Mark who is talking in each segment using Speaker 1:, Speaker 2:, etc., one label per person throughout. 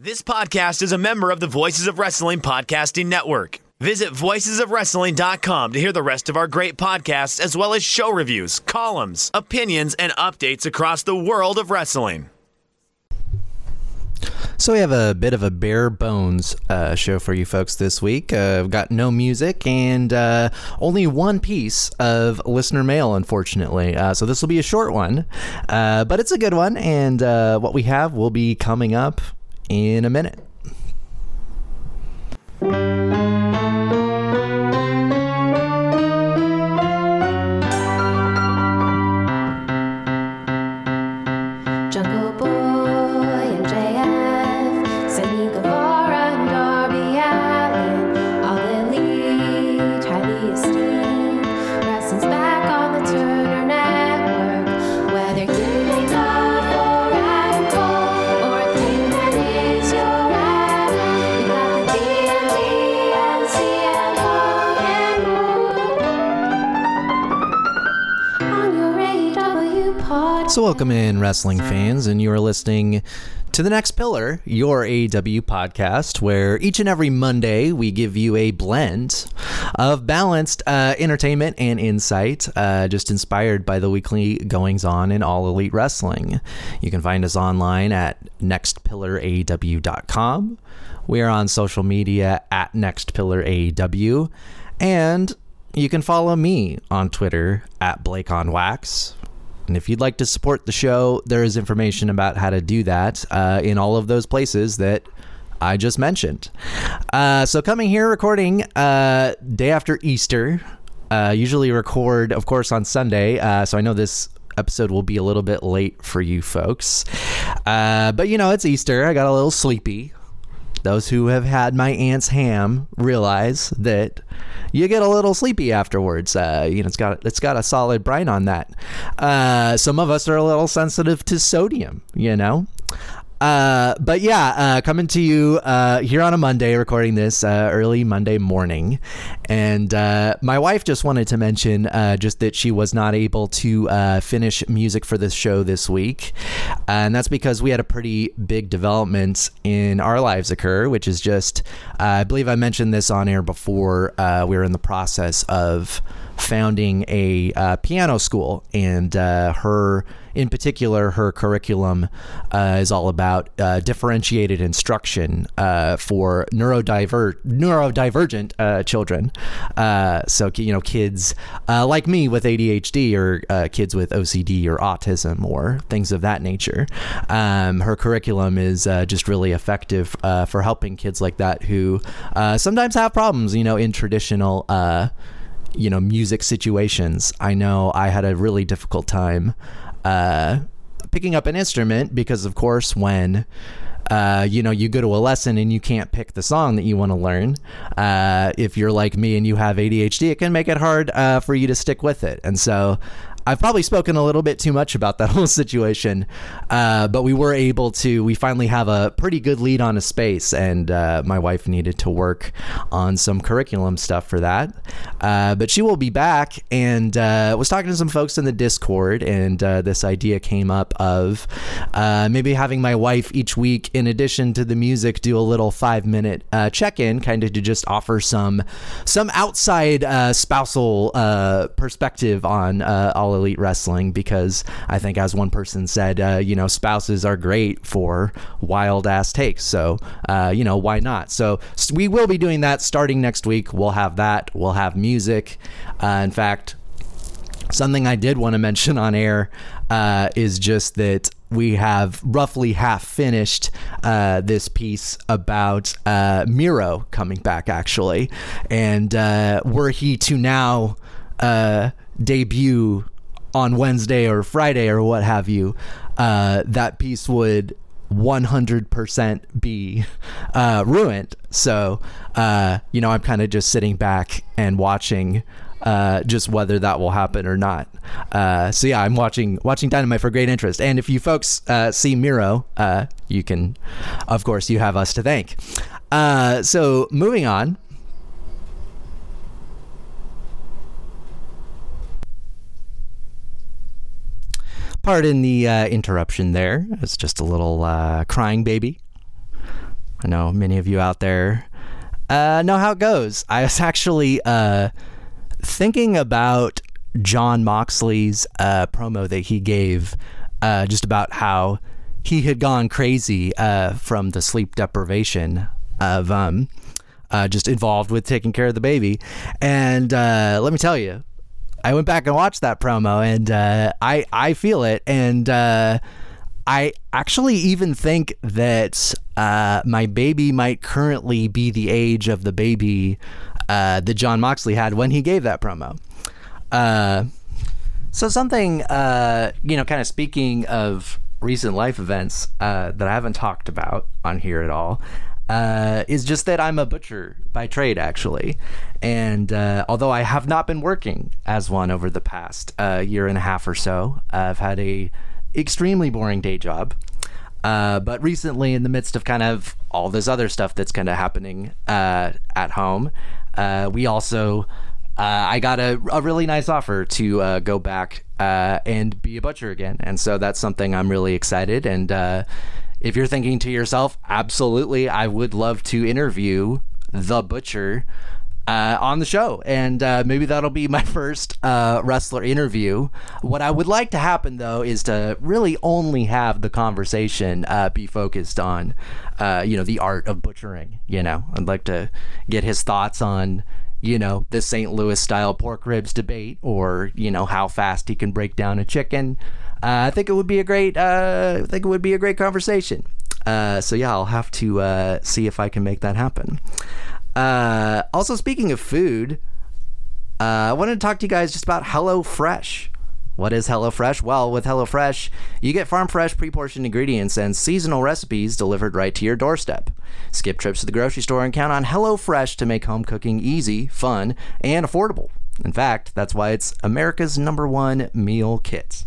Speaker 1: This podcast is a member of the Voices of Wrestling Podcasting Network. Visit voicesofwrestling.com to hear the rest of our great podcasts, as well as show reviews, columns, opinions, and updates across the world of wrestling.
Speaker 2: So we have a bit of a bare bones uh, show for you folks this week. Uh, I've got no music and uh, only one piece of listener mail, unfortunately. Uh, so this will be a short one, uh, but it's a good one. And uh, what we have will be coming up in a minute. So, welcome in, wrestling fans, and you are listening to the next pillar, your AEW podcast, where each and every Monday we give you a blend of balanced uh, entertainment and insight, uh, just inspired by the weekly goings on in all elite wrestling. You can find us online at nextpillaraew.com. We are on social media at nextpillaraw, and you can follow me on Twitter at Blake on Wax. And if you'd like to support the show, there is information about how to do that uh, in all of those places that I just mentioned. Uh, so, coming here, recording uh, day after Easter. Uh, usually record, of course, on Sunday. Uh, so I know this episode will be a little bit late for you folks. Uh, but you know, it's Easter. I got a little sleepy. Those who have had my aunt's ham realize that you get a little sleepy afterwards. Uh, you know, it's got it's got a solid brine on that. Uh, some of us are a little sensitive to sodium. You know. Uh, but yeah, uh, coming to you uh, here on a Monday, recording this uh, early Monday morning, and uh, my wife just wanted to mention just that she was not able to finish music for this show this week, and that's because we had a pretty big development in our lives occur, which is just I believe I mentioned this on air before. We were in the process of founding a uh, piano school, and uh, her, in particular, her curriculum uh, is all about uh, differentiated instruction uh, for neurodiver- neurodivergent uh, children. So, you know, kids like me with ADHD or kids with OCD or autism or things of that nature. Um, her curriculum is just really effective for helping kids like that who sometimes have problems, you know, in traditional. You know music situations i know i had a really difficult time uh picking up an instrument because of course when uh, you know, you go to a lesson and you can't pick the song that you want to learn. Uh, if you're like me and you have ADHD, it can make it hard uh, for you to stick with it. And so I've probably spoken a little bit too much about that whole situation, uh, but we were able to. We finally have a pretty good lead on a space, and uh, my wife needed to work on some curriculum stuff for that. Uh, but she will be back, and uh, was talking to some folks in the Discord, and uh, this idea came up of uh, maybe having my wife each week, in addition to the music, do a little five minute uh, check in, kind of to just offer some some outside spousal perspective on all elite wrestling because I think, as one person said, uh, you know, spouses are great for wild ass takes. So, uh, you know, why not? So, we will be doing that starting next week. We'll have that. We'll have music. Uh, in fact, something I did want to mention on air uh, is just that we have roughly half finished uh, this piece about uh, Miro coming back, actually. And uh, were he to now uh, debut on Wednesday or Friday or what have you, uh, that piece would 100% be uh, ruined. So, uh, you know, I'm kind of just sitting back and watching uh, just whether that will happen or not. Uh, so yeah, I'm watching watching Dynamite for great interest. And if you folks uh, see Miro, uh, you can, of course, you have us to thank. Uh, so moving on. Pardon the uh, interruption there. It's just a little uh, crying baby. I know many of you out there uh, know how it goes. I was actually uh, thinking about Jon Moxley's uh, promo that he gave, uh, just about how he had gone crazy from the sleep deprivation of um, just involved with taking care of the baby. And let me tell you, I went back and watched that promo, and uh, I I feel it, and uh, I actually even think that uh, my baby might currently be the age of the baby uh, that Jon Moxley had when he gave that promo. Uh, so something, uh, you know, kind of speaking of recent life events that I haven't talked about on here at all. Uh, is just that I'm a butcher by trade, actually. And uh, although I have not been working as one over the past uh, year and a half or so, I've had a extremely boring day job. Uh, but recently, in the midst of kind of all this other stuff that's kind of happening uh, at home, uh, we also I got a, a really nice offer to go back and be a butcher again, and so that's something I'm really excited. And if you're thinking to yourself, absolutely, I would love to interview the butcher uh, on the show, and uh, maybe that'll be my first uh, wrestler interview. What I would like to happen though is to really only have the conversation uh, be focused on, uh, you know, the art of butchering. You know, I'd like to get his thoughts on. You know, the St. Louis style pork ribs debate, or, you know, how fast he can break down a chicken. Uh, I think it would be a great, I think it would be a great conversation. so yeah, I'll have to see if I can make that happen. Uh, also, speaking of food, uh, I wanted to talk to you guys just about HelloFresh. What is HelloFresh? Well, with HelloFresh, you get farm fresh, pre portioned ingredients and seasonal recipes delivered right to your doorstep. Skip trips to the grocery store and count on HelloFresh to make home cooking easy, fun, and affordable. In fact, that's why it's America's number one meal kit.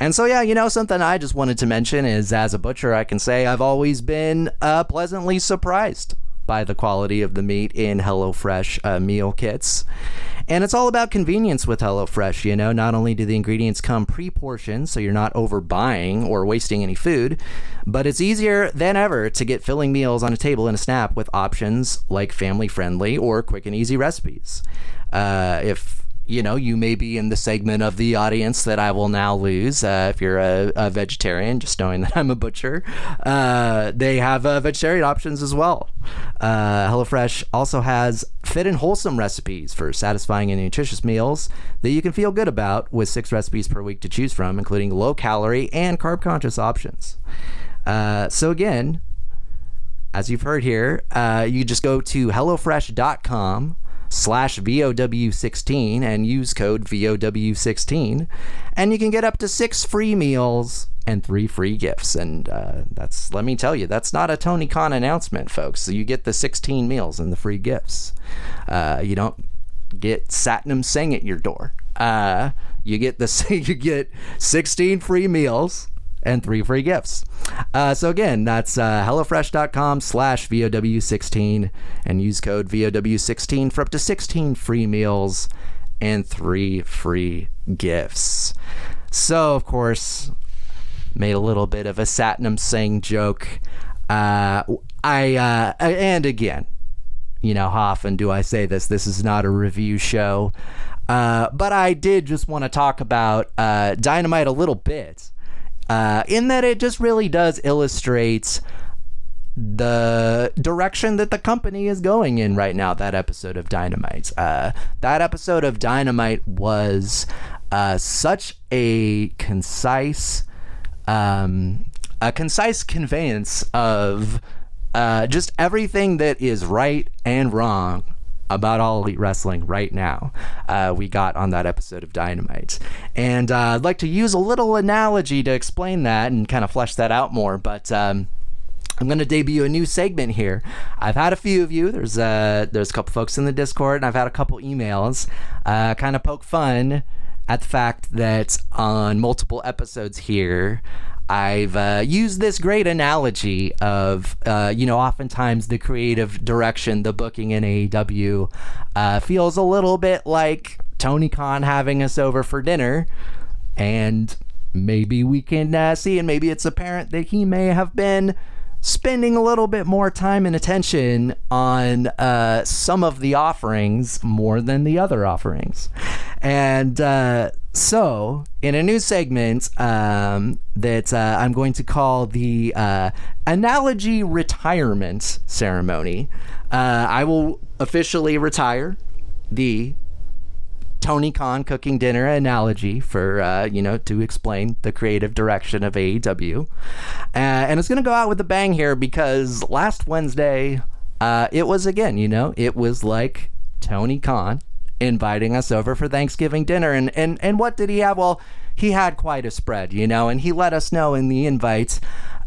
Speaker 2: And so, yeah, you know, something I just wanted to mention is as a butcher, I can say I've always been uh, pleasantly surprised by the quality of the meat in HelloFresh uh, meal kits. And it's all about convenience with HelloFresh. You know, not only do the ingredients come pre portioned, so you're not overbuying or wasting any food, but it's easier than ever to get filling meals on a table in a snap with options like family friendly or quick and easy recipes. Uh, if you know, you may be in the segment of the audience that I will now lose uh, if you're a, a, vegetarian, just knowing that I'm a butcher. Uh, they have uh, vegetarian options as well. Uh, HelloFresh also has fit and wholesome recipes for satisfying and nutritious meals that you can feel good about with six recipes per week to choose from, including low calorie and carb conscious options. Uh, so, again, as you've heard here, uh, you just go to HelloFresh.com slash VOW16 and use code VOW16. And you can get up to six free meals and three free gifts. And uh, that's, let me tell you, that's not a Tony Khan announcement, folks. So you get the 16 meals and the free gifts. Uh, you don't get Satnam Singh at your door. Uh, you get the you get 16 free meals and three free gifts. Uh, so again, that's uh, HelloFresh.com slash VOW16 and use code VOW16 for up to 16 free meals and three free gifts. So, of course, made a little bit of a Satnam Singh joke. Uh, I, uh, and again, you know, how often do I say this? This is not a review show. Uh, but I did just want to talk about uh, Dynamite a little bit uh, in that it just really does illustrate the direction that the company is going in right now. That episode of Dynamite. Uh, that episode of Dynamite was uh, such a concise, um, a concise conveyance of uh, just everything that is right and wrong about all elite wrestling right now uh, we got on that episode of dynamite and uh, i'd like to use a little analogy to explain that and kind of flesh that out more but um, I'm going to debut a new segment here. I've had a few of you. There's uh, there's a couple folks in the Discord, and I've had a couple emails. Uh, kind of poke fun at the fact that on multiple episodes here, I've uh, used this great analogy of, uh, you know, oftentimes the creative direction, the booking in AEW uh, feels a little bit like Tony Khan having us over for dinner. And maybe we can uh, see, and maybe it's apparent that he may have been spending a little bit more time and attention on uh, some of the offerings more than the other offerings. And uh, so, in a new segment um, that uh, I'm going to call the uh, Analogy Retirement Ceremony, uh, I will officially retire the Tony Khan cooking dinner analogy for uh, you know to explain the creative direction of AEW, uh, and it's gonna go out with a bang here because last Wednesday uh, it was again you know it was like Tony Khan inviting us over for Thanksgiving dinner and and and what did he have? Well, he had quite a spread you know, and he let us know in the invite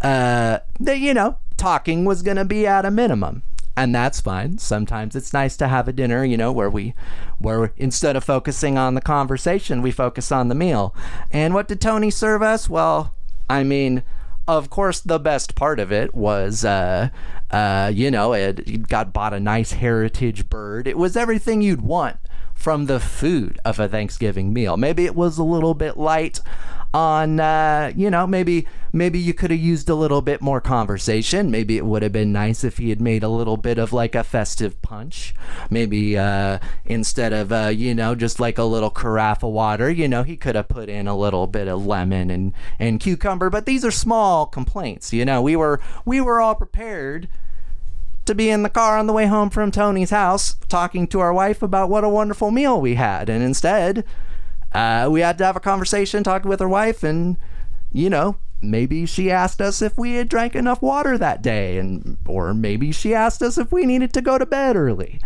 Speaker 2: uh, that you know talking was gonna be at a minimum and that's fine. Sometimes it's nice to have a dinner, you know, where we, where instead of focusing on the conversation, we focus on the meal. And what did Tony serve us? Well, I mean, of course, the best part of it was, uh, uh, you know, it got bought a nice heritage bird. It was everything you'd want from the food of a Thanksgiving meal. Maybe it was a little bit light on uh, you know maybe maybe you could have used a little bit more conversation. Maybe it would have been nice if he had made a little bit of like a festive punch. Maybe uh, instead of uh, you know just like a little carafe of water you know he could have put in a little bit of lemon and and cucumber. But these are small complaints you know. We were we were all prepared to be in the car on the way home from Tony's house talking to our wife about what a wonderful meal we had. And instead uh, we had to have a conversation talking with her wife and you know maybe she asked us if we had drank enough water that day and or maybe she asked us if we needed to go to bed early.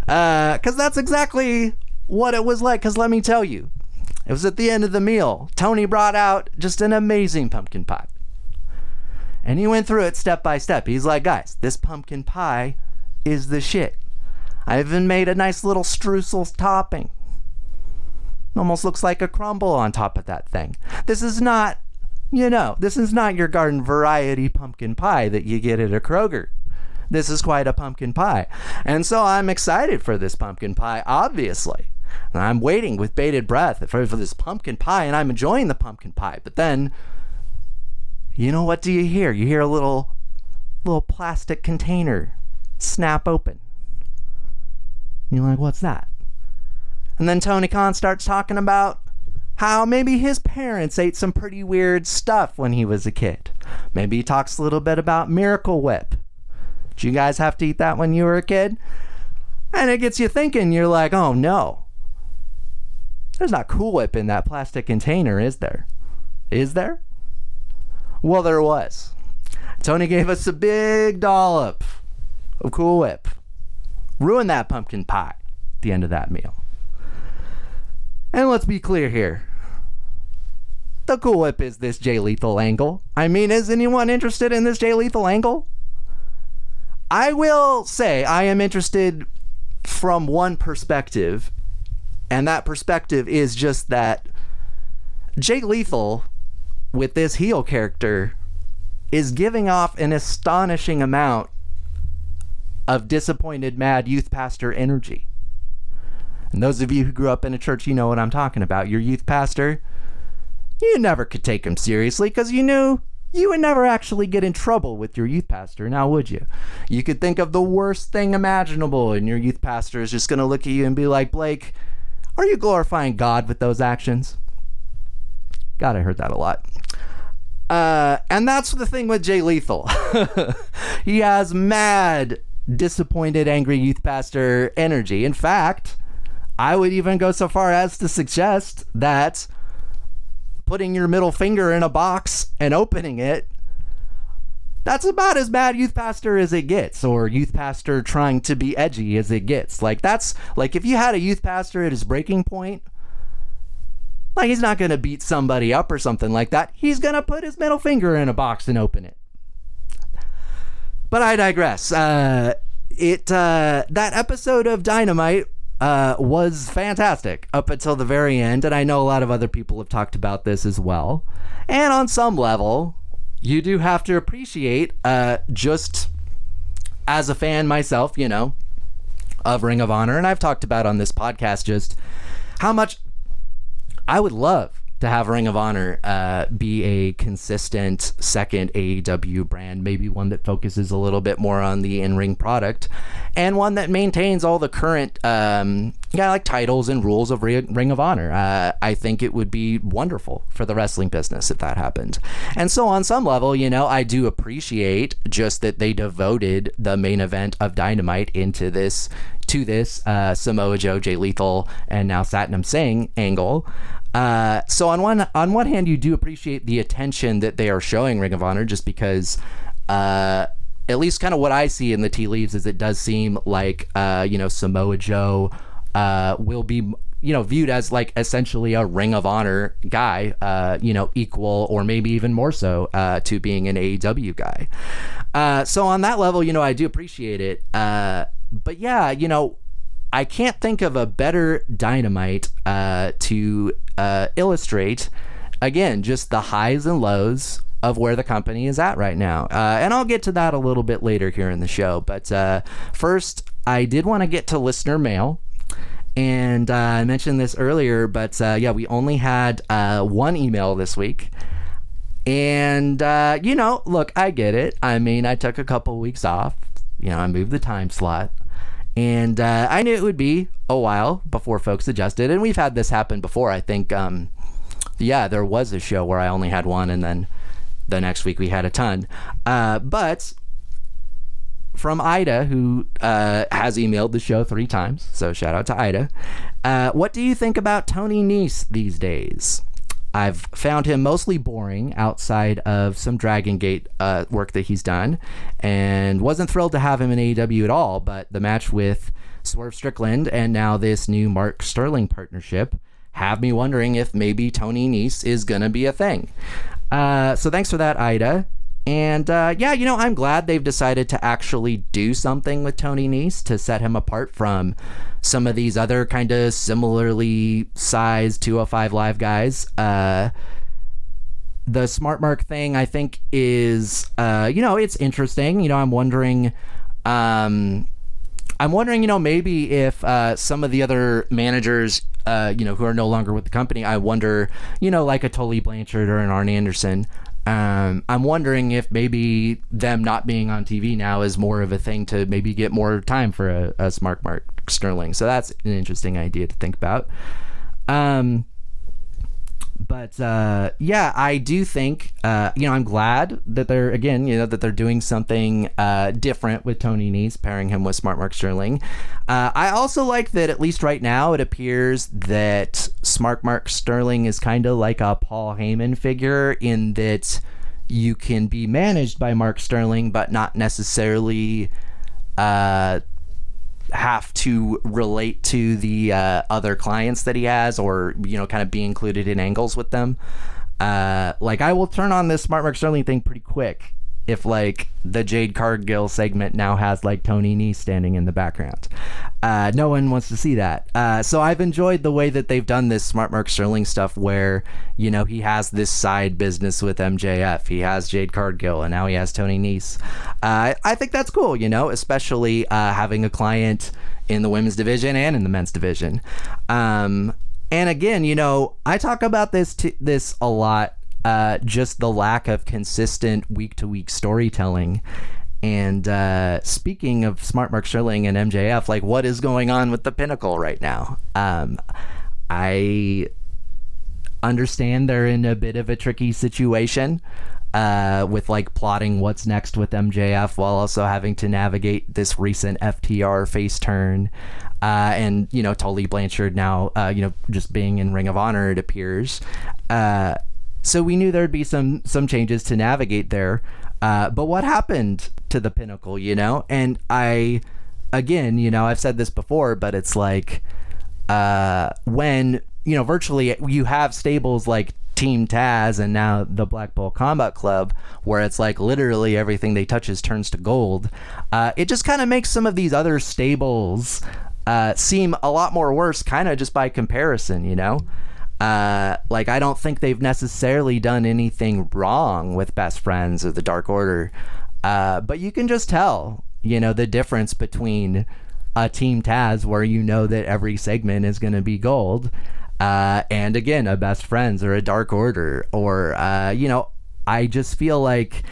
Speaker 2: Because uh, that's exactly what it was like. Because let me tell you it was at the end of the meal tony brought out just an amazing pumpkin pie and he went through it step by step he's like guys this pumpkin pie is the shit i even made a nice little streusel topping almost looks like a crumble on top of that thing. This is not, you know, this is not your garden variety pumpkin pie that you get at a Kroger. This is quite a pumpkin pie. And so I'm excited for this pumpkin pie, obviously. And I'm waiting with bated breath for, for this pumpkin pie, and I'm enjoying the pumpkin pie. But then, you know what do you hear? You hear a little, little plastic container snap open. You're like, what's that? And then Tony Khan starts talking about how maybe his parents ate some pretty weird stuff when he was a kid. Maybe he talks a little bit about Miracle Whip. Did you guys have to eat that when you were a kid? And it gets you thinking, you're like, oh no. There's not Cool Whip in that plastic container, is there? Is there? Well, there was. Tony gave us a big dollop of Cool Whip. Ruined that pumpkin pie at the end of that meal. And let's be clear here. The Cool Whip is this Jay Lethal angle. I mean, is anyone interested in this Jay Lethal angle? I will say I am interested from one perspective, and that perspective is just that Jay Lethal, with this heel character, is giving off an astonishing amount of disappointed mad youth pastor energy. And those of you who grew up in a church, you know what I'm talking about. Your youth pastor, you never could take him seriously because you knew you would never actually get in trouble with your youth pastor, now would you? You could think of the worst thing imaginable, and your youth pastor is just going to look at you and be like, Blake, are you glorifying God with those actions? God, I heard that a lot. Uh, and that's the thing with Jay Lethal. he has mad, disappointed, angry youth pastor energy. In fact, I would even go so far as to suggest that putting your middle finger in a box and opening it that's about as bad youth pastor as it gets or youth pastor trying to be edgy as it gets like that's like if you had a youth pastor at his breaking point like he's not going to beat somebody up or something like that he's going to put his middle finger in a box and open it but i digress uh it uh that episode of dynamite uh, was fantastic up until the very end. And I know a lot of other people have talked about this as well. And on some level, you do have to appreciate, uh, just as a fan myself, you know, of Ring of Honor. And I've talked about on this podcast just how much I would love to have Ring of Honor uh, be a consistent second AEW brand, maybe one that focuses a little bit more on the in-ring product, and one that maintains all the current um, yeah like titles and rules of Ring of Honor. Uh, I think it would be wonderful for the wrestling business if that happened. And so on some level, you know, I do appreciate just that they devoted the main event of Dynamite into this to this uh, Samoa Joe, Jay Lethal, and now Satnam Singh angle. Uh, so on one on one hand, you do appreciate the attention that they are showing Ring of Honor, just because, uh, at least kind of what I see in the tea leaves is it does seem like uh, you know Samoa Joe uh, will be you know viewed as like essentially a Ring of Honor guy, uh, you know, equal or maybe even more so uh, to being an AEW guy. Uh, so on that level, you know, I do appreciate it. Uh, but yeah, you know, I can't think of a better dynamite uh, to uh, illustrate, again, just the highs and lows of where the company is at right now. Uh, and I'll get to that a little bit later here in the show. But uh, first, I did want to get to listener mail. And uh, I mentioned this earlier, but uh, yeah, we only had one email this week. And, you know, look, I get it. I mean, I took a couple weeks off. You know, I moved the time slot. And uh, I knew it would be a while before folks adjusted. And we've had this happen before. I think, um, yeah, there was a show where I only had one, and then the next week we had a ton. Uh, but from Ida, who uh, has emailed the show three times, so shout out to Ida. Uh, what do you think about Tony Nese these days? I've found him mostly boring outside of some Dragon Gate uh, work that he's done, and wasn't thrilled to have him in AEW at all. But the match with Swerve Strickland and now this new Mark Sterling partnership have me wondering if maybe Tony Nese is gonna be a thing. Uh, so thanks for that, Ida. And uh, yeah, you know, I'm glad they've decided to actually do something with Tony Nese to set him apart from some of these other kind of similarly sized 205 Live guys. Uh, the Smart Mark thing, I think, is, uh, you know, it's interesting. You know, I'm wondering. Um, I'm wondering, you know, maybe if uh, some of the other managers, uh, you know, who are no longer with the company, I wonder, you know, like a Tully Blanchard or an Arn Anderson, um, I'm wondering if maybe them not being on TV now is more of a thing to maybe get more time for a, a smart Mark Sterling. So that's an interesting idea to think about. Um, but uh, yeah, I do think uh, you know I'm glad that they're again you know that they're doing something uh, different with Tony Nese, pairing him with Smart Mark Sterling. Uh, I also like that at least right now it appears that Smart Mark Sterling is kind of like a Paul Heyman figure in that you can be managed by Mark Sterling, but not necessarily uh, have to relate to the uh, other clients that he has or you know kind of be included in angles with them. Uh, like i will turn on this smart mark sterling thing pretty quick if like the Jade Cargill segment now has like Tony Nese standing in the background. Uh, no one wants to see that. Uh, so I've enjoyed the way that they've done this Smart Mark Sterling stuff where, you know, he has this side business with MJF. He has Jade Cargill and now he has Tony Nese. Uh, I think that's cool, you know, especially uh, having a client in the women's division and in the men's division. Um, and again, you know, I talk about this t- this a lot uh, just the lack of consistent week to week storytelling. And uh, speaking of Smart Mark Sterling and MJF, like what is going on with the Pinnacle right now? Um, I understand they're in a bit of a tricky situation uh, with like plotting what's next with MJF while also having to navigate this recent FTR face turn. Uh, and you know Tully Blanchard now, uh, you know, just being in Ring of Honor, it appears. So we knew there'd be some some changes to navigate there. Uh, but what happened to the pinnacle, you know? And I, again, you know, I've said this before, but it's like uh, when you know virtually you have stables like Team Taz and now the Blackpool Combat Club, where it's like literally everything they touches turns to gold. Uh, it just kind of makes some of these other stables uh, seem a lot more worse, kind of just by comparison, you know. Uh, like I don't think they've necessarily done anything wrong with Best Friends or the Dark Order, uh, but you can just tell, you know, the difference between a Team Taz where you know that every segment is going to be gold, uh, and again, a best friends or a dark order, or uh, you know, I just feel like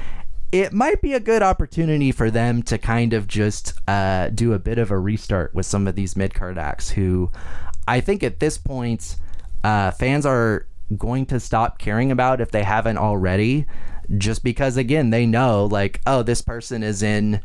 Speaker 2: it might be a good opportunity for them to kind of just uh, do a bit of a restart with some of these mid card acts who I think at this point uh, fans are going to stop caring about if they haven't already just because again they know like oh this person is in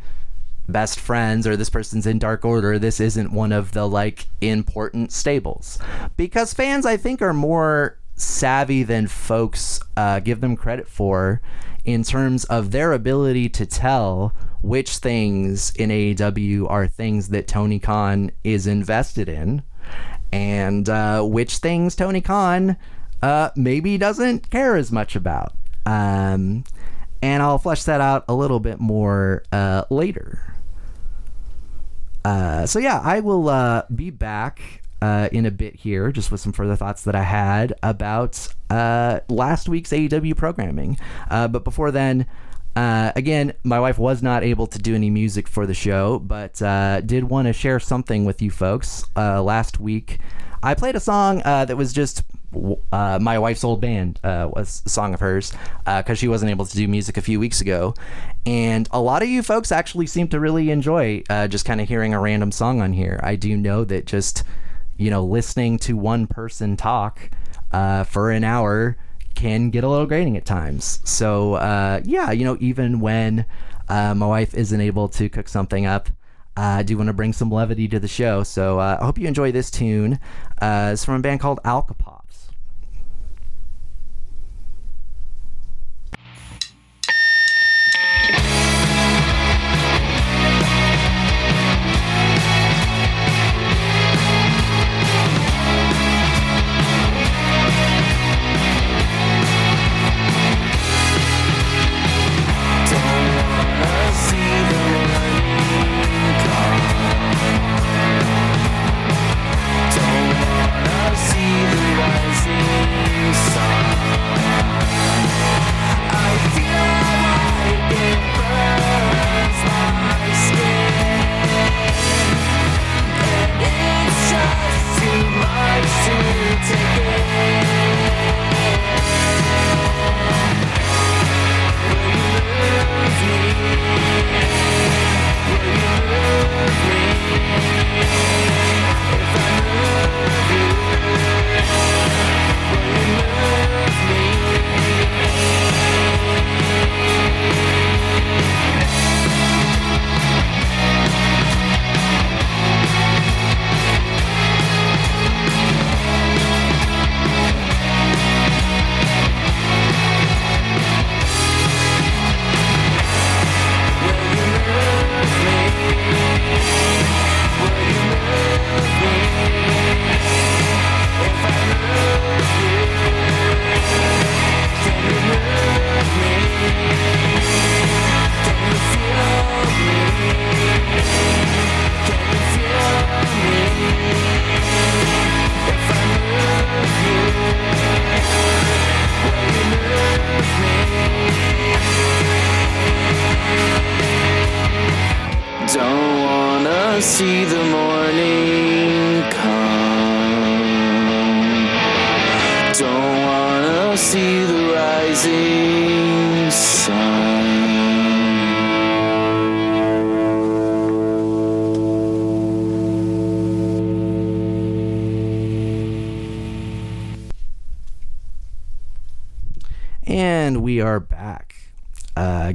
Speaker 2: best friends or this person's in dark order this isn't one of the like important stables. Because fans i think are more savvy than folks uh, give them credit for in terms of their ability to tell which things in AEW are things that Tony Khan is invested in and uh, which things Tony Khan uh, maybe doesn't care as much about. Um, and I'll flesh that out a little bit more uh, later. Uh, so yeah, I will uh, be back uh, in a bit here, just with some further thoughts that I had about last week's AEW programming. But before then, uh, again, my wife was not able to do any music for the show, but uh, did want to share something with you folks. Uh, last week, I played a song that was just uh, my wife's old band uh, was a song of hers because uh, she wasn't able to do music a few weeks ago, and a lot of you folks actually seem to really enjoy just kind of hearing a random song on here. I do know that just you know, listening to one person talk uh, for an hour can get a little grating at times. So, uh, yeah, you know, even when uh, my wife isn't able to cook something up, I do want to bring some levity to the show. So, uh, I hope you enjoy this tune. Uh, it's from a band called Alcapop.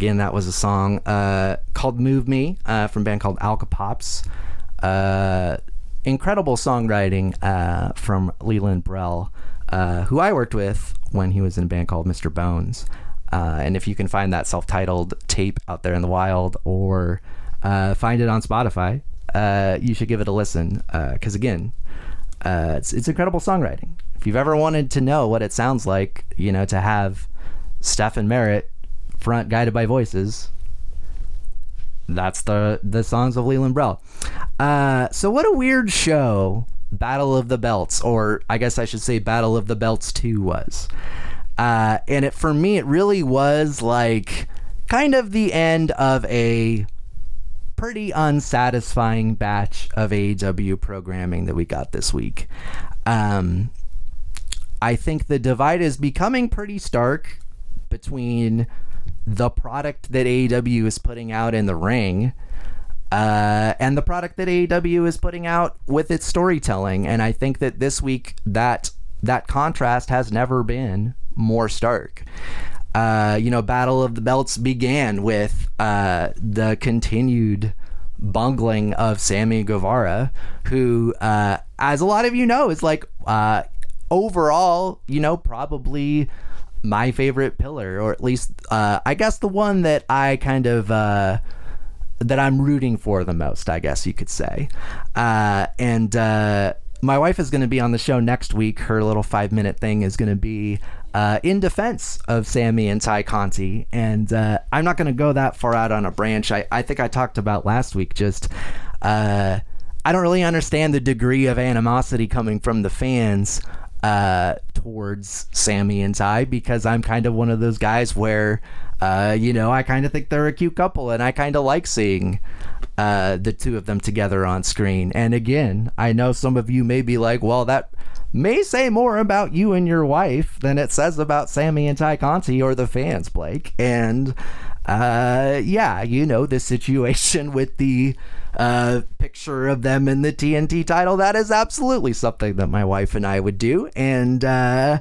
Speaker 2: Again, that was a song uh, called "Move Me" uh, from a band called Alcapops. Uh, incredible songwriting uh, from Leland Brell, uh, who I worked with when he was in a band called Mr. Bones. Uh, and if you can find that self-titled tape out there in the wild, or find it on Spotify, you should give it a listen. Because again, it's it's incredible songwriting. If you've ever wanted to know what it sounds like, you know, to have Stephin Merritt front guided by voices. That's the the songs of Leland Brell. Uh, so what a weird show Battle of the Belts, or I guess I should say Battle of the Belts 2 was. Uh, and it for me, it really was like kind of the end of a pretty unsatisfying batch of AEW programming that we got this week. Um, I think the divide is becoming pretty stark between the product that AEW is putting out in the ring uh, and the product that AEW is putting out with its storytelling. And I think that this week that that contrast has never been more stark. Uh, you know, Battle of the Belts began with uh, the continued bungling of Sammy Guevara, who, uh, as a lot of you know, is like uh, overall, you know, probably my favorite pillar, or at least uh, I guess the one that I kind of uh, that I'm rooting for the most, I guess you could say. Uh, and uh, my wife is going to be on the show next week. Her little five minute thing is going to be uh, in defense of Sammy and Tay Conti. And uh, I'm not going to go that far out on a branch. I, I think I talked about last week just. Uh, I don't really understand the degree of animosity coming from the fans uh, towards Sammy and Tay because I'm kind of one of those guys where, uh, you know, I kind of think they're a cute couple and I kind of like seeing uh, the two of them together on screen. And again, I know some of you may be like, well, that may say more about you and your wife than it says about Sammy and Tay Conti or the fans, Blake. And uh, yeah, you know, the situation with the uh, picture of them in the TNT title, that is absolutely something that my wife and I would do. And uh,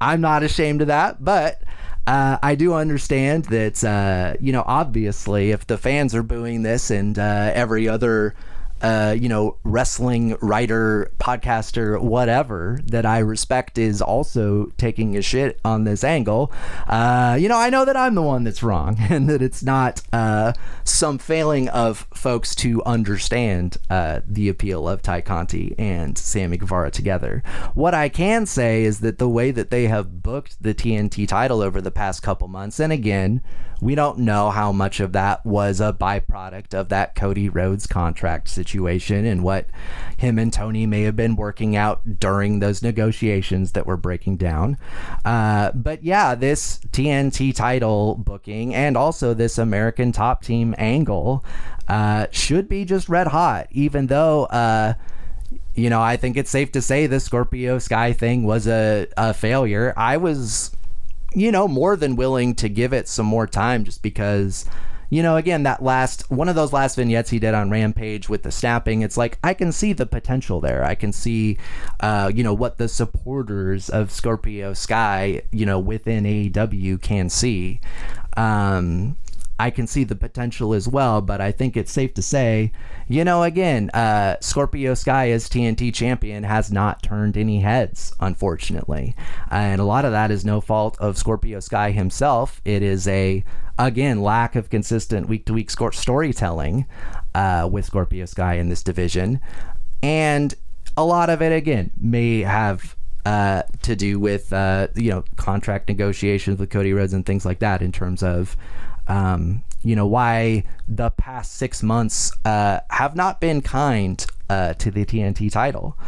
Speaker 2: I'm not ashamed of that, but. Uh, I do understand that, uh, you know, obviously, if the fans are booing this and uh, every other uh, you know, wrestling writer, podcaster, whatever that I respect is also taking a shit on this angle. Uh, you know, I know that I'm the one that's wrong and that it's not uh, some failing of folks to understand uh, the appeal of Tay Conti and Sammy Guevara together. What I can say is that the way that they have booked the TNT title over the past couple months, and again, we don't know how much of that was a byproduct of that Cody Rhodes contract situation and what him and Tony may have been working out during those negotiations that were breaking down. Uh, but yeah, this TNT title booking and also this American top team angle uh, should be just red hot, even though. Uh, you know, I think it's safe to say the Scorpio Sky thing was a, a failure. I was you know, more than willing to give it some more time just because, you know, again, that last one of those last vignettes he did on Rampage with the snapping, it's like I can see the potential there. I can see, uh, you know, what the supporters of Scorpio Sky, you know, within AEW can see. Um, I can see the potential as well, but I think it's safe to say, you know, again, uh, Scorpio Sky as TNT champion has not turned any heads, unfortunately. And a lot of that is no fault of Scorpio Sky himself. It is a, again, lack of consistent week to week storytelling uh, with Scorpio Sky in this division. And a lot of it, again, may have uh, to do with uh, you know contract negotiations with Cody Rhodes and things like that in terms of um, you know why the past six months uh, have not been kind uh, to the TNT title,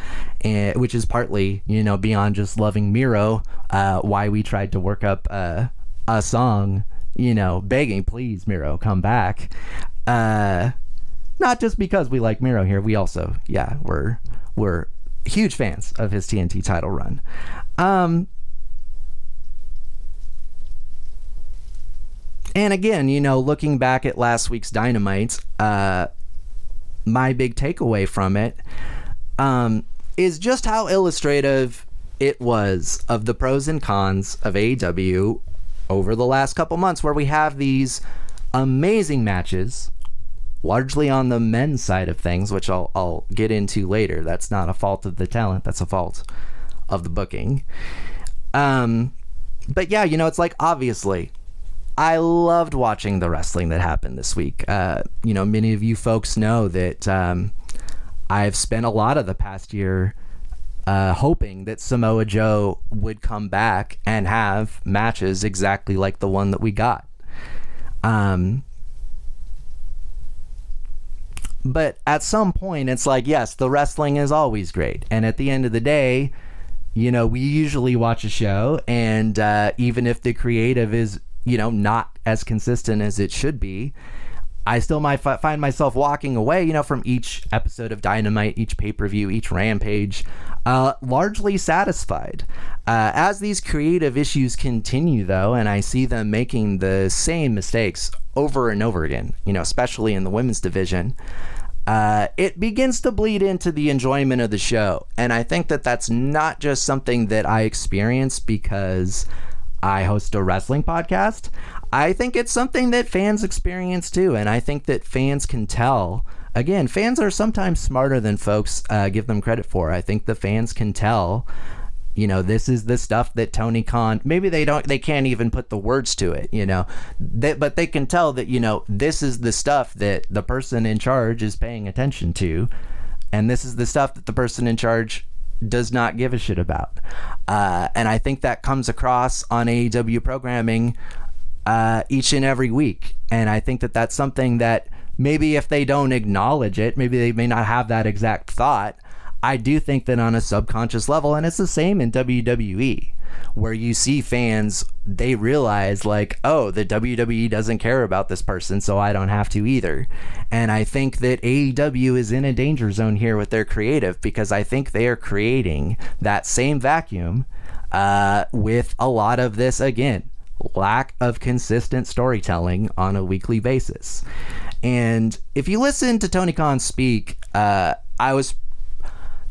Speaker 2: and, which is partly you know beyond just loving Miro, uh, why we tried to work up uh, a song, you know, begging please Miro come back. Uh, not just because we like Miro here, we also yeah we're we're huge fans of his TNT title run. Um, And again, you know, looking back at last week's Dynamite, uh, my big takeaway from it um, is just how illustrative it was of the pros and cons of AEW over the last couple months, where we have these amazing matches, largely on the men's side of things, which I'll, I'll get into later. That's not a fault of the talent, that's a fault of the booking. Um, but yeah, you know, it's like obviously I loved watching the wrestling that happened this week. Uh, you know, many of you folks know that um, I've spent a lot of the past year uh, hoping that Samoa Joe would come back and have matches exactly like the one that we got. Um, but at some point, it's like, yes, the wrestling is always great. And at the end of the day, you know, we usually watch a show, and uh, even if the creative is you know, not as consistent as it should be, I still might find myself walking away, you know, from each episode of Dynamite, each pay per view, each Rampage, uh, largely satisfied. Uh, as these creative issues continue, though, and I see them making the same mistakes over and over again, you know, especially in the women's division. Uh, it begins to bleed into the enjoyment of the show. And I think that that's not just something that I experience because I host a wrestling podcast. I think it's something that fans experience too. And I think that fans can tell. Again, fans are sometimes smarter than folks uh, give them credit for. I think the fans can tell you know this is the stuff that tony khan maybe they don't they can't even put the words to it you know they, but they can tell that you know this is the stuff that the person in charge is paying attention to and this is the stuff that the person in charge does not give a shit about. Uh, and i think that comes across on aew programming uh, each and every week. And i think that that's something that maybe if they don't acknowledge it maybe they may not have that exact thought I do think that on a subconscious level, and it's the same in WWE, where you see fans, they realize, like, oh, the WWE doesn't care about this person, so I don't have to either. And I think that AEW is in a danger zone here with their creative because I think they are creating that same vacuum uh, with a lot of this, again, lack of consistent storytelling on a weekly basis. And if you listen to Tony Khan speak, uh, I was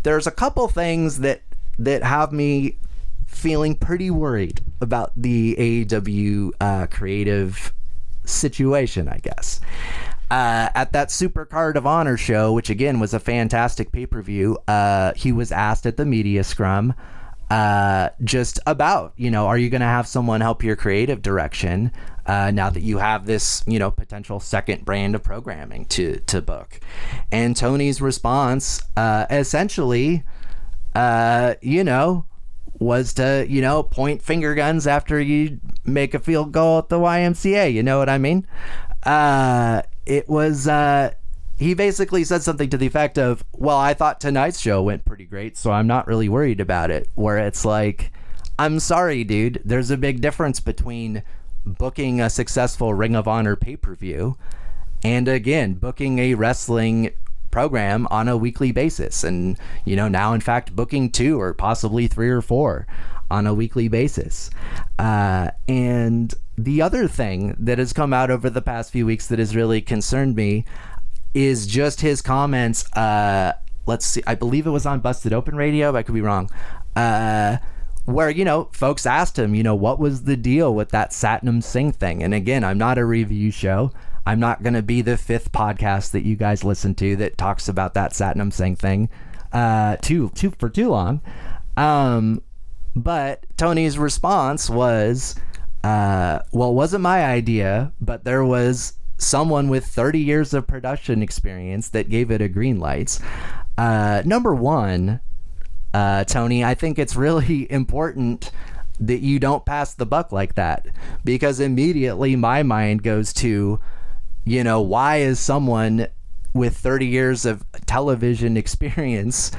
Speaker 2: there's a couple things that that have me feeling pretty worried about the AEW uh, creative situation, I guess. Uh, at that Super Card of Honor show, which again was a fantastic pay per view, uh, he was asked at the media scrum uh, just about, you know, are you going to have someone help your creative direction uh, now that you have this, you know, potential second brand of programming to to book? And Tony's response, uh, essentially, uh, you know, was to you know point finger guns after you make a field goal at the YMCA. You know what I mean? Uh, it was uh, he basically said something to the effect of, "Well, I thought tonight's show went pretty great, so I'm not really worried about it." Where it's like, "I'm sorry, dude. There's a big difference between booking a successful Ring of Honor pay-per-view and again, booking a wrestling program on a weekly basis and you know, now in fact booking two or possibly three or four on a weekly basis. Uh, and the other thing that has come out over the past few weeks that has really concerned me is just his comments. Uh, let's see, I believe it was on Busted Open Radio. I could be wrong. Uh, where you know folks asked him, you know, what was the deal with that Satnam Singh thing? And again, I'm not a review show. I'm not going to be the fifth podcast that you guys listen to that talks about that Satnam Singh thing uh, too too for too long. Um, but Tony's response was, uh, "Well, it wasn't my idea, but there was someone with 30 years of production experience that gave it a green light. Uh, number one, uh, Tony, I think it's really important that you don't pass the buck like that because immediately my mind goes to, you know, why is someone with 30 years of television experience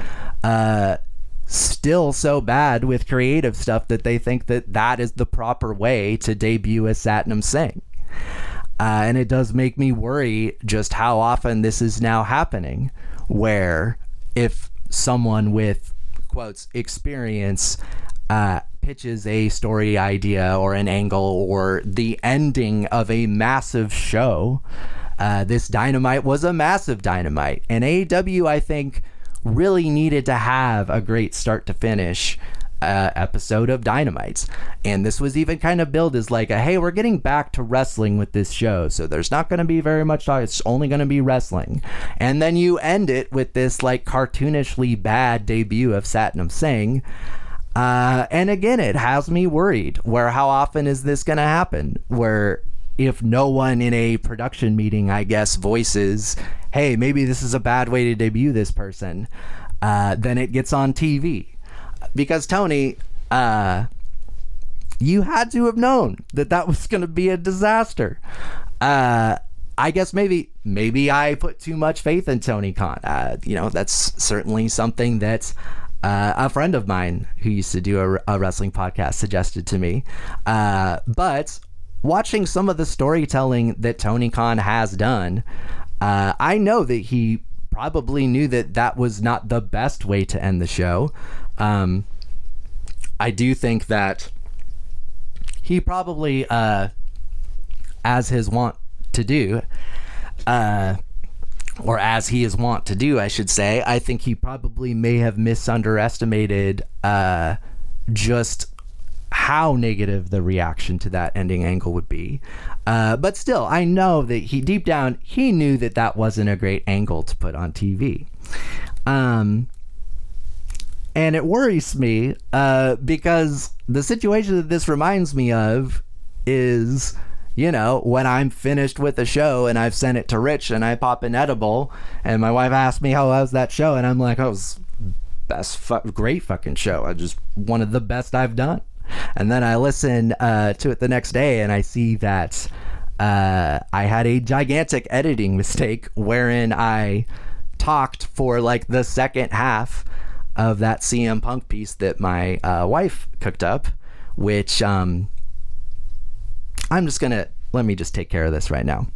Speaker 2: uh, still so bad with creative stuff that they think that that is the proper way to debut a Satnam Singh? Uh, and it does make me worry just how often this is now happening, where if someone with quotes experience uh, pitches a story idea or an angle or the ending of a massive show, uh, this dynamite was a massive dynamite. And AEW, I think, really needed to have a great start to finish uh, episode of Dynamites. And this was even kind of billed as like a hey, we're getting back to wrestling with this show. So there's not going to be very much talk. It's only going to be wrestling. And then you end it with this like cartoonishly bad debut of Satnam Singh. Uh, and again, it has me worried. Where how often is this going to happen? Where if no one in a production meeting, I guess, voices, hey, maybe this is a bad way to debut this person, uh, then it gets on TV because Tony, uh, you had to have known that that was going to be a disaster. Uh, I guess maybe maybe I put too much faith in Tony Khan. Uh, you know, that's certainly something that uh, a friend of mine who used to do a, a wrestling podcast suggested to me. Uh, but watching some of the storytelling that Tony Khan has done, uh, I know that he probably knew that that was not the best way to end the show. Um, I do think that he probably, uh, as his want to do, uh, or as he is wont to do, I should say, I think he probably may have misunderestimated uh, just how negative the reaction to that ending angle would be. Uh, but still, I know that he deep down he knew that that wasn't a great angle to put on TV. Um, and it worries me uh, because the situation that this reminds me of is you know, when I'm finished with the show and I've sent it to Rich and I pop an edible and my wife asks me how was that show and I'm like, oh, it was best, fu- great fucking show. I just one of the best I've done. And then I listen uh, to it the next day and I see that uh, I had a gigantic editing mistake wherein I talked for like the second half of that CM Punk piece that my uh, wife cooked up, which um, I'm just gonna let me just take care of this right now.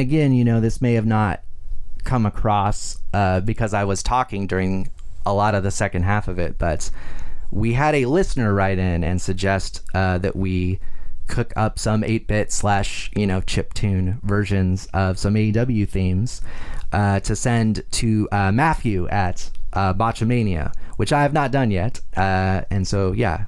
Speaker 2: Again, you know, this may have not come across uh, because I was talking during a lot of the second half of it, but we had a listener write in and suggest uh, that we cook up some 8-bit slash you know chip tune versions of some AEW themes uh, to send to uh, Matthew at uh, Botchamania, which I have not done yet, uh, and so yeah.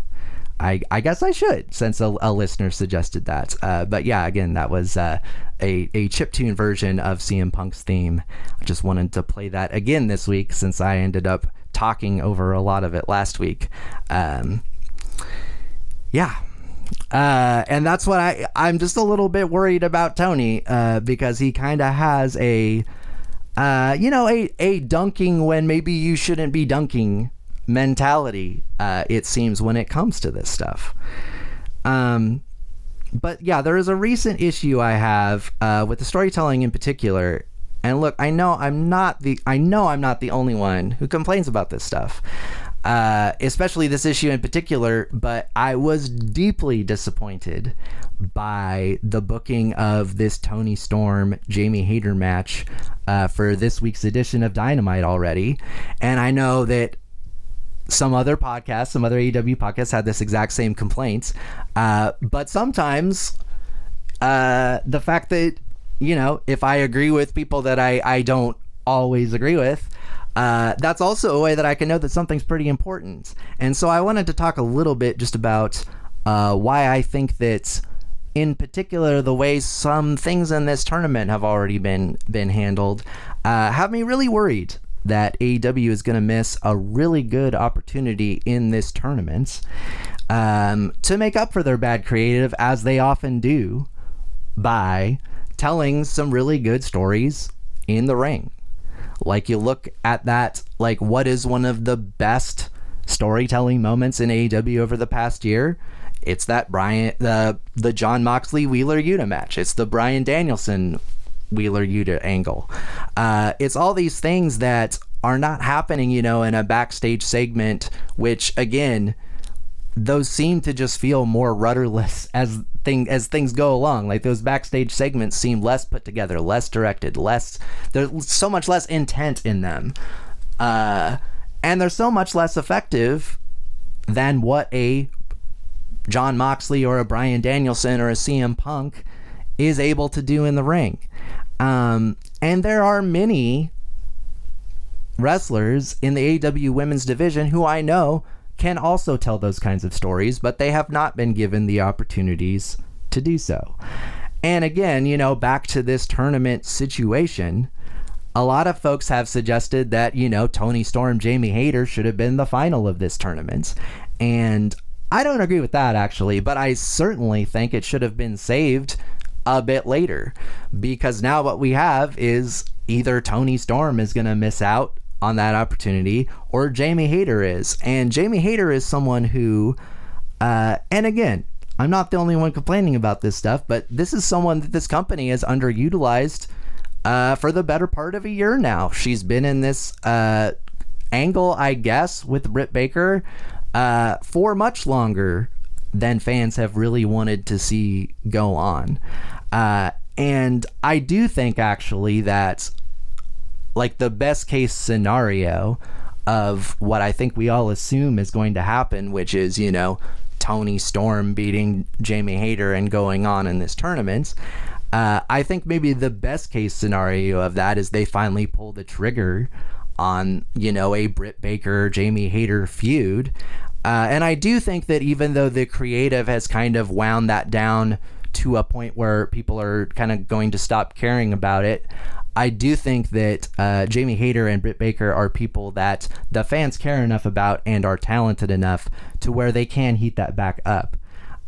Speaker 2: I, I guess I should, since a, a listener suggested that. Uh, but yeah, again, that was uh, a, a chiptune version of CM Punk's theme. I just wanted to play that again this week since I ended up talking over a lot of it last week. Um, yeah. Uh, and that's what I I'm just a little bit worried about Tony uh, because he kind of has a uh, you know a a dunking when maybe you shouldn't be dunking mentality uh, it seems when it comes to this stuff. Um, but yeah, there is a recent issue I have uh, with the storytelling in particular. And look, I know I'm not the I know I'm not the only one who complains about this stuff uh, especially this issue in particular, but I was deeply disappointed by the booking of this Toni Storm Jamie Hayter match uh, for this week's edition of Dynamite already. And I know that some other podcasts, some other AEW podcasts had this exact same complaint. Uh, but sometimes uh, the fact that, you know, if I agree with people that I, I don't always agree with, uh, that's also a way that I can know that something's pretty important. And so I wanted to talk a little bit just about uh, why I think that, in particular, the way some things in this tournament have already been been handled, uh, have me really worried that AEW is going to miss a really good opportunity in this tournament um, to make up for their bad creative, as they often do, by telling some really good stories in the ring. Like you look at that, like what is one of the best storytelling moments in AEW over the past year? It's that Bryan the the Jon Moxley Wheeler Yuta match. It's the Bryan Danielson Wheeler Yuta angle. Uh, it's all these things that are not happening, you know, in a backstage segment, which again those seem to just feel more rudderless as thing as things go along. Like those backstage segments seem less put together, less directed, less there's so much less intent in them. Uh, and they're so much less effective than what a Jon Moxley or a Bryan Danielson or a CM Punk is able to do in the ring. Um, and there are many wrestlers in the AEW women's division who I know can also tell those kinds of stories, but they have not been given the opportunities to do so. And again, you know, back to this tournament situation, a lot of folks have suggested that, you know, Toni Storm, Jamie Hayter should have been the final of this tournament. And I don't agree with that actually, but I certainly think it should have been saved a bit later because now what we have is either Toni Storm is going to miss out on that opportunity, or Jamie Hayter is. And Jamie Hayter is someone who, uh, and again, I'm not the only one complaining about this stuff, but this is someone that this company has underutilized uh, for the better part of a year now. She's been in this uh, angle, I guess, with Britt Baker uh, for much longer than fans have really wanted to see go on. Uh, and I do think actually that like the best case scenario of what I think we all assume is going to happen, which is, you know, Toni Storm beating Jamie Hayter and going on in this tournament. Uh, I think maybe the best case scenario of that is they finally pull the trigger on, you know, a Britt Baker Jamie Hayter feud. Uh, and I do think that even though the creative has kind of wound that down to a point where people are kind of going to stop caring about it, I do think that uh, Jamie Hayter and Britt Baker are people that the fans care enough about and are talented enough to where they can heat that back up.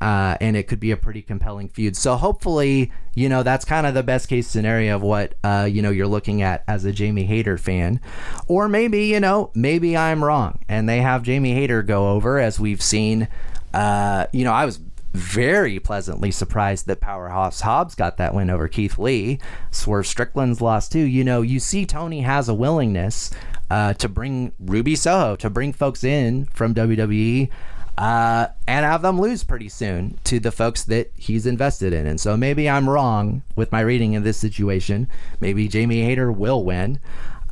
Speaker 2: Uh, and it could be a pretty compelling feud. So hopefully, you know, that's kind of the best case scenario of what, uh, you know, you're looking at as a Jamie Hayter fan. Or maybe, you know, maybe I'm wrong and they have Jamie Hayter go over as we've seen. Uh, you know, I was very pleasantly surprised that Powerhouse Hobbs got that win over Keith Lee. Swerve Strickland's lost too. You know, you see Tony has a willingness uh, to bring Ruby Soho, to bring folks in from WWE. uh, and have them lose pretty soon to the folks that he's invested in. And so maybe I'm wrong with my reading of this situation. Maybe Jamie Hayter will win.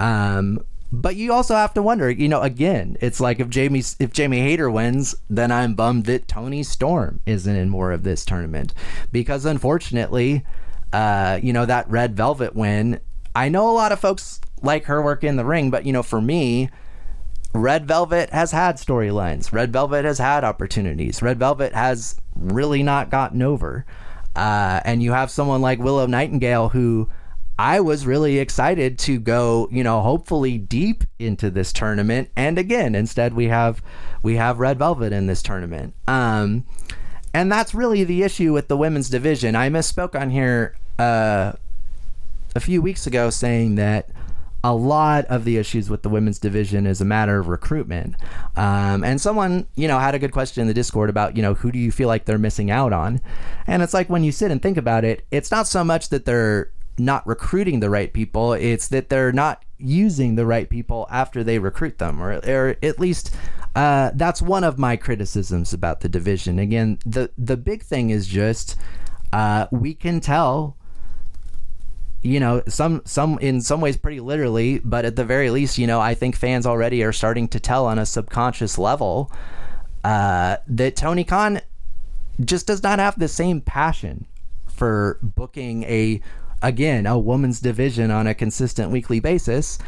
Speaker 2: Um, but you also have to wonder, you know, again, it's like if Jamie if Jamie Hayter wins, then I'm bummed that Toni Storm isn't in more of this tournament because unfortunately, uh, you know, that Red Velvet win. I know a lot of folks like her work in the ring, but you know, for me, Red Velvet has had storylines. Red Velvet has had opportunities. Red Velvet has really not gotten over. Uh, and you have someone like Willow Nightingale who I was really excited to go, you know, hopefully deep into this tournament. And again, instead we have we have Red Velvet in this tournament. Um, and that's really the issue with the women's division. I misspoke on here uh, a few weeks ago saying that a lot of the issues with the women's division is a matter of recruitment. Um, and someone, you know, had a good question in the Discord about, you know, who do you feel like they're missing out on? And it's like when you sit and think about it, it's not so much that they're not recruiting the right people, it's that they're not using the right people after they recruit them, or, or at least uh, that's one of my criticisms about the division. Again, the the big thing is just uh, we can tell you know some some in some ways pretty literally but at the very least you know i think fans already are starting to tell on a subconscious level uh, that tony khan just does not have the same passion for booking a again a woman's division on a consistent weekly basis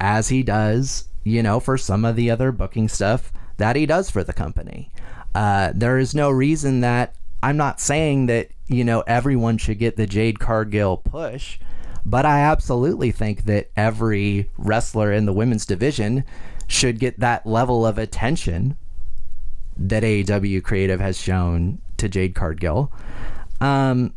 Speaker 2: as he does you know for some of the other booking stuff that he does for the company uh, there is no reason that i'm not saying that you know everyone should get the jade cargill push but i absolutely think that every wrestler in the women's division should get that level of attention that AEW creative has shown to Jade Cargill. Um,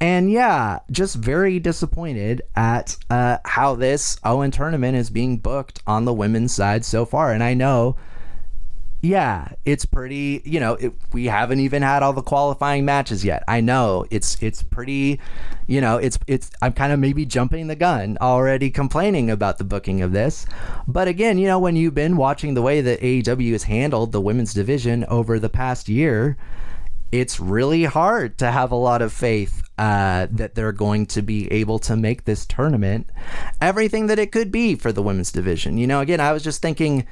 Speaker 2: and yeah, just very disappointed at uh, how this Owen tournament is being booked on the women's side so far. And I know, yeah, it's pretty. You know, it, we haven't even had all the qualifying matches yet. I know it's it's pretty. You know, it's it's. I'm kind of maybe jumping the gun already, complaining about the booking of this. But again, you know, when you've been watching the way that AEW has handled the women's division over the past year it's really hard to have a lot of faith uh, that they're going to be able to make this tournament everything that it could be for the women's division. You know, again, I was just thinking,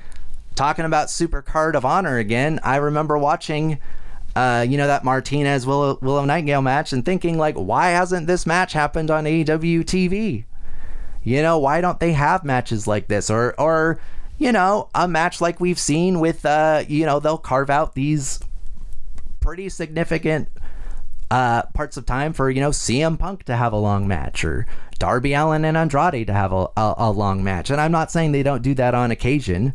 Speaker 2: talking about Super Card of Honor again. I remember watching. Uh, you know that Martinez Willow, Willow Nightingale match, and thinking like, why hasn't this match happened on AEW TV? You know, why don't they have matches like this, or or you know, a match like we've seen with, uh, you know, they'll carve out these pretty significant uh, parts of time for you know CM Punk to have a long match or Darby Allin and Andrade to have a, a, a, long match. And I'm not saying they don't do that on occasion,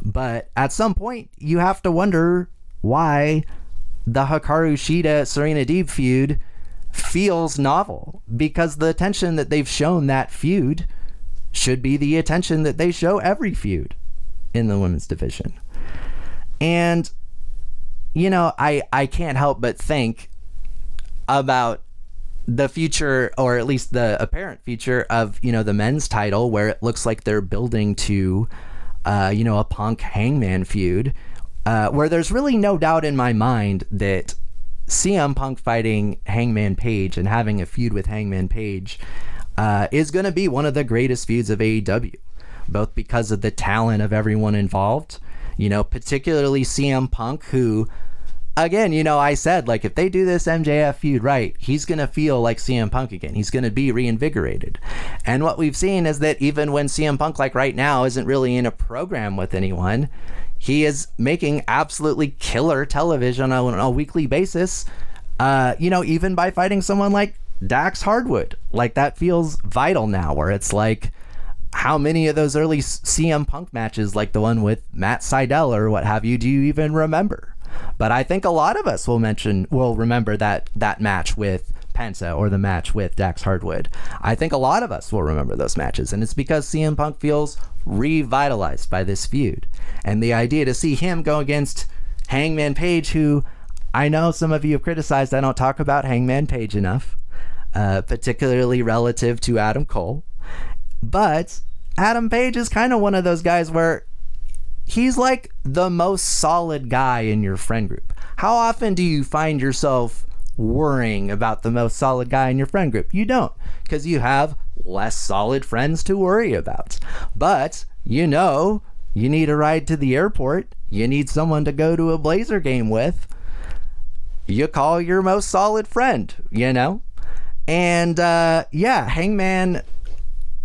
Speaker 2: but at some point you have to wonder why the Hikaru Shida Serena Deeb feud feels novel because the attention that they've shown that feud should be the attention that they show every feud in the women's division. And you know, I I can't help but think about the future or at least the apparent future of you know the men's title where it looks like they're building to uh, you know a punk hangman feud uh, where there's really no doubt in my mind that CM Punk fighting Hangman Page and having a feud with Hangman Page uh, is going to be one of the greatest feuds of AEW, both because of the talent of everyone involved, you know, particularly CM Punk, who again, you know, I said like if they do this MJF feud right, he's gonna feel like CM Punk again. He's gonna be reinvigorated. And what we've seen is that even when CM Punk, like right now, isn't really in a program with anyone, he is making absolutely killer television on a, weekly basis. Uh, you know, even by fighting someone like Dax Harwood, like that feels vital now. Where it's like how many of those early CM Punk matches, like the one with Matt Sydal or what have you, do you even remember? But I think a lot of us will mention will remember that that match with Penta or the match with Dax Harwood. I think a lot of us will remember those matches, and it's because CM Punk feels revitalized by this feud. And the idea to see him go against Hangman Page, who I know some of you have criticized, I don't talk about Hangman Page enough, uh, particularly relative to Adam Cole. But Adam Page is kind of one of those guys where he's like the most solid guy in your friend group. How often do you find yourself worrying about the most solid guy in your friend group? You don't, because you have less solid friends to worry about. But you know, you need a ride to the airport, you need someone to go to a Blazer game with. You call your most solid friend, you know? And uh, yeah, Hangman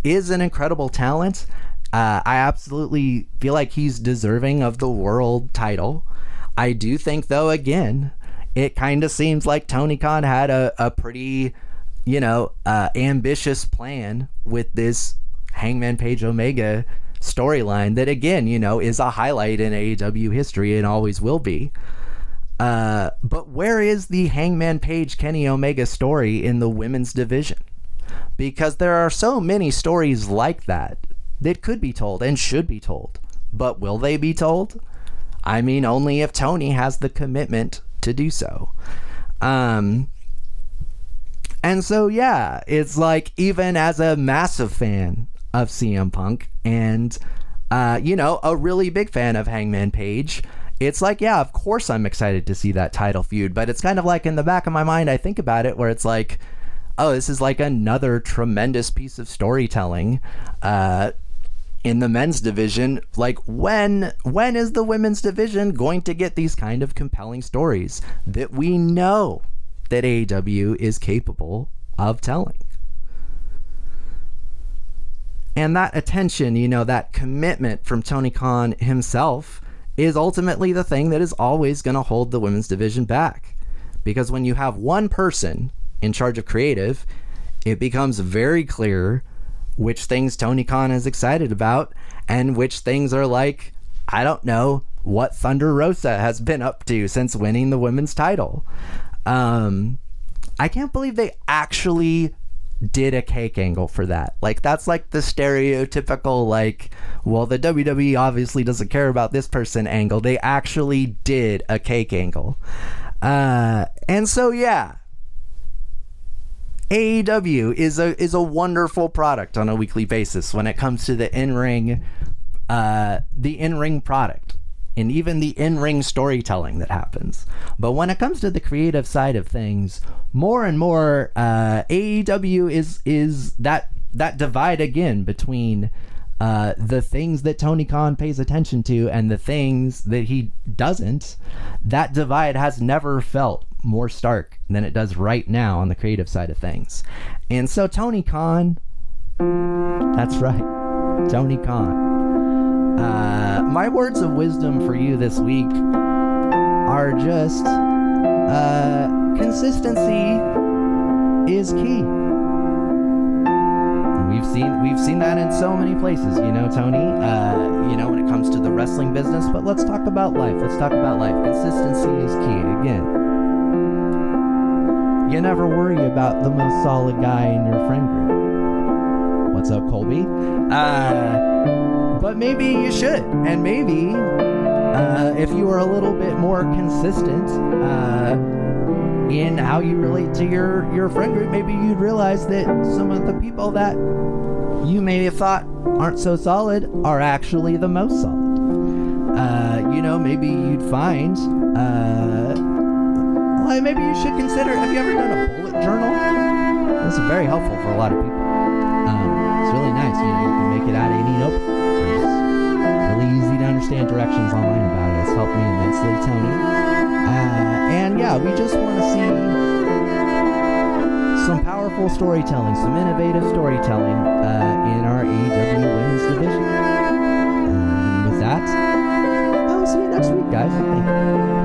Speaker 2: is an incredible talent. Uh, I absolutely feel like he's deserving of the world title. I do think, though, again, it kind of seems like Tony Khan had a, a pretty, you know, uh, ambitious plan with this Hangman Page Omega storyline that, again, you know, is a highlight in AEW history and always will be. Uh, but where is the Hangman Page Kenny Omega story in the women's division? Because there are so many stories like that that could be told and should be told. But will they be told? I mean, only if Tony has the commitment to do so. Um, and so, yeah, it's like even as a massive fan of CM Punk and, uh, you know, a really big fan of Hangman Page, it's like, yeah, of course I'm excited to see that title feud. But it's kind of like in the back of my mind, I think about it where it's like, oh, this is like another tremendous piece of storytelling. Uh, in the men's division like when when is the women's division going to get these kind of compelling stories that we know that AEW is capable of telling and that attention you know that commitment from Tony Khan himself is ultimately the thing that is always going to hold the women's division back because when you have one person in charge of creative it becomes very clear which things Tony Khan is excited about and which things are like, I don't know, what Thunder Rosa has been up to since winning the women's title. Um, I can't believe they actually did a cake angle for that. Like that's like the stereotypical like, well, the WWE obviously doesn't care about this person angle. They actually did a cake angle. Uh, and so yeah, AEW is a is a wonderful product on a weekly basis when it comes to the in ring, uh, the in ring product, and even the in ring storytelling that happens. But when it comes to the creative side of things, more and more uh, AEW is is that that divide again between. Uh, the things that Tony Khan pays attention to and the things that he doesn't, that divide has never felt more stark than it does right now on the creative side of things. And so Tony Khan, that's right, Tony Khan. Uh, my words of wisdom for you this week are just uh, consistency is key. We've seen we've seen that in so many places, you know, Tony. Uh, you know, when it comes to the wrestling business. But let's talk about life. Let's talk about life. Consistency is key. Again, you never worry about the most solid guy in your friend group. What's up, Colby? Uh, but maybe you should, and maybe uh, if you were a little bit more consistent uh, in how you relate to your your friend group, maybe you'd realize that some of the people that you may have thought aren't so solid are actually the most solid. Uh, you know, maybe you'd find uh, well, maybe you should consider. Have you ever done a bullet journal? This is very helpful for a lot of people. Um, it's really nice. You know, you can make it out of any notebook. There's really easy to understand directions online about it. It's helped me immensely, Tony. Uh, and yeah, we just want to see some powerful storytelling, some innovative storytelling uh, in our AEW Women's Division. And with that, I'll see you next week, guys. Thank you.